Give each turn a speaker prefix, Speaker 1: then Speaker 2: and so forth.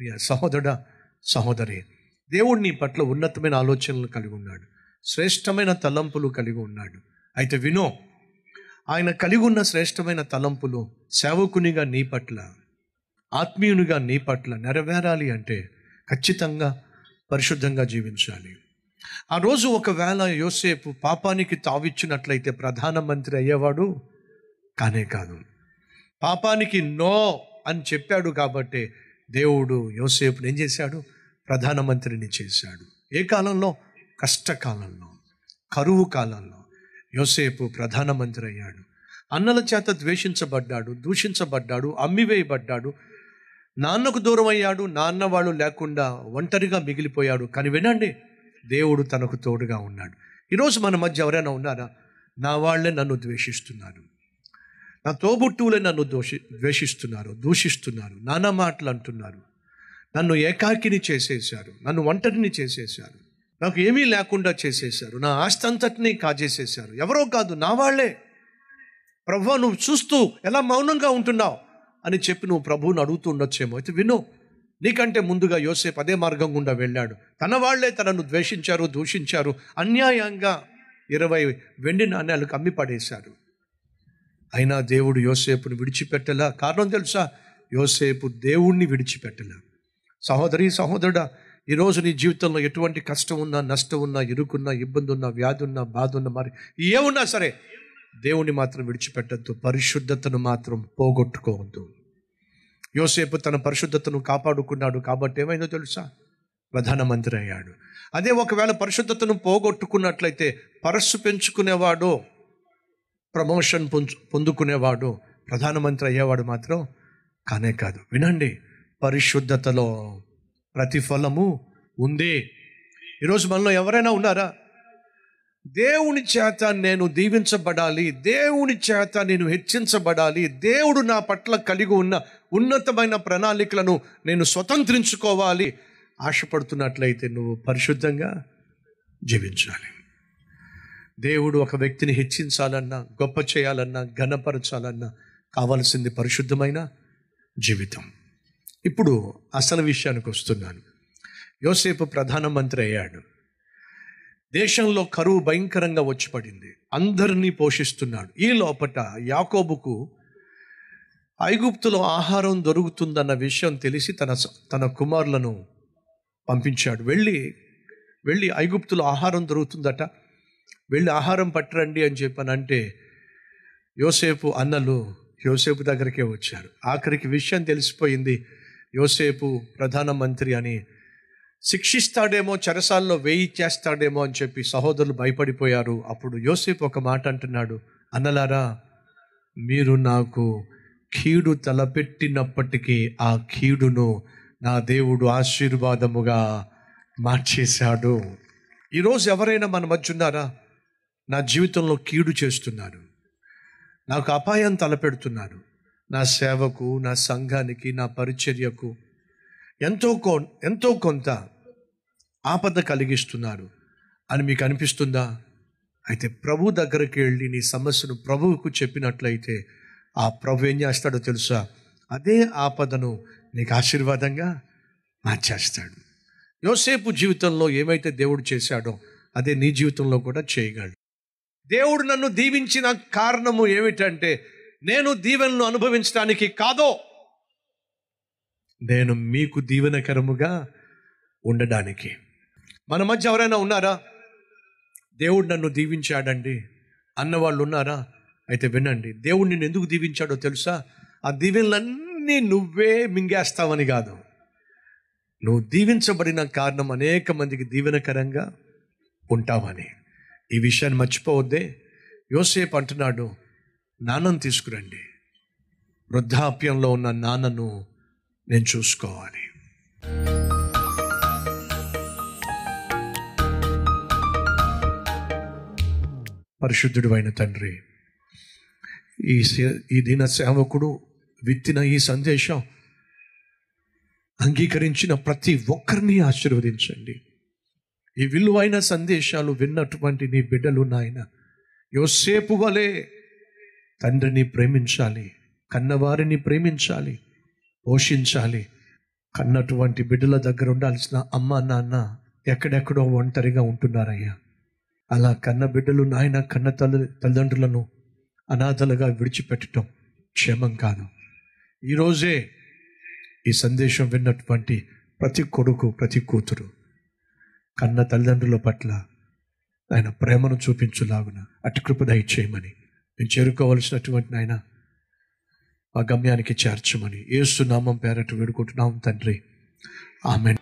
Speaker 1: ప్రియ సహోదరుడా సహోదరి దేవుడు నీ పట్ల ఉన్నతమైన ఆలోచనలు కలిగి ఉన్నాడు. శ్రేష్టమైన తలంపులు కలిగి ఉన్నాడు. అయితే వినో ఆయన కలిగి ఉన్న శ్రేష్టమైన తలంపులు సేవకునిగా నీ పట్ల ఆత్మీయునిగా నీ పట్ల నెరవేరాలి అంటే ఖచ్చితంగా పరిశుద్ధంగా జీవించాలి. ఆ రోజు ఒకవేళ యోసేపు పాపానికి తావిచ్చినట్లయితే ప్రధానమంత్రి అయ్యేవాడు కానే కాదు. పాపానికి నో అని చెప్పాడు కాబట్టి దేవుడు యోసేపుని ఏం చేశాడు? ప్రధానమంత్రిని చేశాడు. ఏ కాలంలో? కష్టకాలంలో కరువు కాలంలో యోసేపు ప్రధానమంత్రి అయ్యాడు. అన్నల చేత ద్వేషించబడ్డాడు దూషించబడ్డాడు అమ్మివేయబడ్డాడు. నాన్నకు దూరం అయ్యాడు నాన్న వాళ్ళు లేకుండా ఒంటరిగా మిగిలిపోయాడు. కానీ వినండి దేవుడు తనకు తోడుగా ఉన్నాడు. ఈరోజు మన మధ్య ఎవరైనా ఉన్నారా? నా వాళ్ళే నన్ను ద్వేషిస్తున్నారు. నా తోబుట్టువులే నన్ను దోషి ద్వేషిస్తున్నారు దూషిస్తున్నారు నానా మాటలు అంటున్నారు. నన్ను ఏకాకిని చేసేశారు నన్ను ఒంటరిని చేసేశారు. నాకు ఏమీ లేకుండా చేసేశారు నా ఆస్తి అంతటినీ కాజేసేశారు. ఎవరో కాదు నా వాళ్ళే. ప్రభు నువ్వు చూస్తూ ఎలా మౌనంగా ఉంటున్నావు? అని చెప్పి నువ్వు ప్రభువుని అడుగుతూ ఉండొచ్చేమో. అయితే విను నీకంటే ముందుగా యోసేపు అదే మార్గం గుండా వెళ్ళాడు. తన వాళ్ళే తనను ద్వేషించారు దూషించారు. అన్యాయంగా ఇరవై వెండి నాణ్యాలకు అమ్మి పడేశారు. అయినా దేవుడు యోసేపుని విడిచిపెట్టలా? కారణం తెలుసా? యోసేపు దేవుణ్ణి విడిచిపెట్టలా. సహోదరి సహోదరుడా ఈరోజు నీ జీవితంలో ఎటువంటి కష్టం ఉన్నా నష్టం ఉన్నా ఇరుకున్నా ఇబ్బంది ఉన్నా వ్యాధి ఉన్నా బాధ ఉన్నా మరి ఏమున్నా సరే దేవుణ్ణి మాత్రం విడిచిపెట్టద్దు. పరిశుద్ధతను మాత్రం పోగొట్టుకోవద్దు. యోసేపు తన పరిశుద్ధతను కాపాడుకున్నాడు కాబట్టి ఏమైందో తెలుసా? ప్రధానమంత్రి అయ్యాడు. అదే ఒకవేళ పరిశుద్ధతను పోగొట్టుకున్నట్లయితే పరస్సు పెంచుకునేవాడు ప్రమోషన్ పొంచు పొందుకునేవాడు ప్రధానమంత్రి అయ్యేవాడు మాత్రం కానే కాదు. వినండి పరిశుద్ధతలో ప్రతిఫలము ఉంది. ఈరోజు మనలో ఎవరైనా ఉన్నారా? దేవుని చేత నేను దీవించబడాలి దేవుని చేత నేను హెచ్చించబడాలి దేవుడు నా పట్ల కలిగి ఉన్న ఉన్నతమైన ప్రణాళికలను నేను స్వతంత్రించుకోవాలి. ఆశపడుతున్నట్లయితే నువ్వు పరిశుద్ధంగా జీవించాలి. దేవుడు ఒక వ్యక్తిని హెచ్చించాలన్నా గొప్ప చేయాలన్నా ఘనపరచాలన్నా కావలసింది పరిశుద్ధమైన జీవితం. ఇప్పుడు అసలు విషయానికి వస్తున్నాను. యోసేపు ప్రధానమంత్రి అయ్యాడు. దేశంలో కరువు భయంకరంగా వచ్చి పడింది అందరినీ పోషిస్తున్నాడు. ఈ లోపట యాకోబుకు ఐగుప్తులో ఆహారం దొరుకుతుందన్న విషయం తెలిసి తన తన కుమారులను పంపించాడు. వెళ్ళి వెళ్ళి ఐగుప్తులో ఆహారం దొరుకుతుందట. వెళ్ళి ఆహారం పట్టరండి అని చెప్పానంటే యోసేపు అన్నలు యోసేపు దగ్గరికే వచ్చారు. ఆఖరికి విషయం తెలిసిపోయింది. యోసేపు ప్రధానమంత్రి అని శిక్షిస్తాడేమో చెరసాల్లో వేయి చేస్తాడేమో అని చెప్పి సహోదరులు భయపడిపోయారు. అప్పుడు యోసేపు ఒక మాట అంటున్నాడు. అన్నలారా మీరు నాకు కీడు తలపెట్టినప్పటికీ ఆ కీడును నా దేవుడు ఆశీర్వాదముగా మార్చేశాడు. ఈరోజు ఎవరైనా మన మధ్య ఉన్నారా? నా జీవితంలో కీడు చేస్తున్నారు నాకు అపాయం తలపెడుతున్నారు నా సేవకు నా సంఘానికి నా పరిచర్యకు ఎంతో కొ ఎంతో కొంత ఆపద కలిగిస్తున్నారు అని మీకు అనిపిస్తుందా? అయితే ప్రభు దగ్గరికి వెళ్ళి నీ సమస్యను ప్రభువుకు చెప్పినట్లయితే ఆ ప్రభు ఏం చేస్తాడో తెలుసా? అదే ఆపదను నీకు ఆశీర్వాదంగా మార్చేస్తాడు. యోసేపు జీవితంలో ఏమైతే దేవుడు చేశాడో అదే నీ జీవితంలో కూడా చేయగలడు. దేవుడు నన్ను దీవించిన కారణము ఏమిటంటే నేను దీవెనను అనుభవించడానికి కాదో. నేను మీకు దీవెనకరముగా ఉండడానికి. మన మధ్య ఎవరైనా ఉన్నారా? దేవుడు నన్ను దీవించాడండి. అన్నవాళ్ళు ఉన్నారా? అయితే వినండి దేవుడు నిన్ను ఎందుకు దీవించాడో తెలుసా? ఆ దీవెనలన్నీ నువ్వే మింగేస్తావని కాదు. నువ్వు దీవించబడిన కారణం అనేక మందికి దీవెనకరంగా ఉంటావని. ఈ విషయాన్ని మర్చిపోవద్దే. యోసేపు అంటున్నాడు నాన్నను తీసుకురండి. వృద్ధాప్యంలో ఉన్న నాన్నను నేను చూసుకోవాలి. పరిశుద్ధుడు అయిన తండ్రి ఈ సే- ఈ దిన సేవకుడు విత్తిన ఈ సందేశం అంగీకరించిన ప్రతి ఒక్కరిని ఆశీర్వదించండి. ఈ విలువైన సందేశాలు విన్నటువంటి నీ బిడ్డలు నాయన యోసేపు వలె తండ్రిని ప్రేమించాలి కన్నవారిని ప్రేమించాలి పోషించాలి. కన్నటువంటి బిడ్డల దగ్గర ఉండాల్సిన అమ్మ నాన్న ఎక్కడెక్కడో ఒంటరిగా ఉంటున్నారయ్యా. అలా కన్న బిడ్డలు నాయన కన్న తల్లి తల్లిదండ్రులను అనాథలుగా విడిచిపెట్టడం క్షేమం కాదు. ఈరోజే ఈ సందేశం విన్నటువంటి ప్రతి కొడుకు ప్రతి కూతురు కన్న తల్లిదండ్రుల పట్ల ఆయన ప్రేమను చూపించులాగున అటు కృప దయచేయమని నేను చేరుకోవలసినటువంటి ఆయన ఆ గమ్యానికి చేర్చమని ఏసునామం పేరట వేడుకుంటున్నాం తండ్రి. ఆమె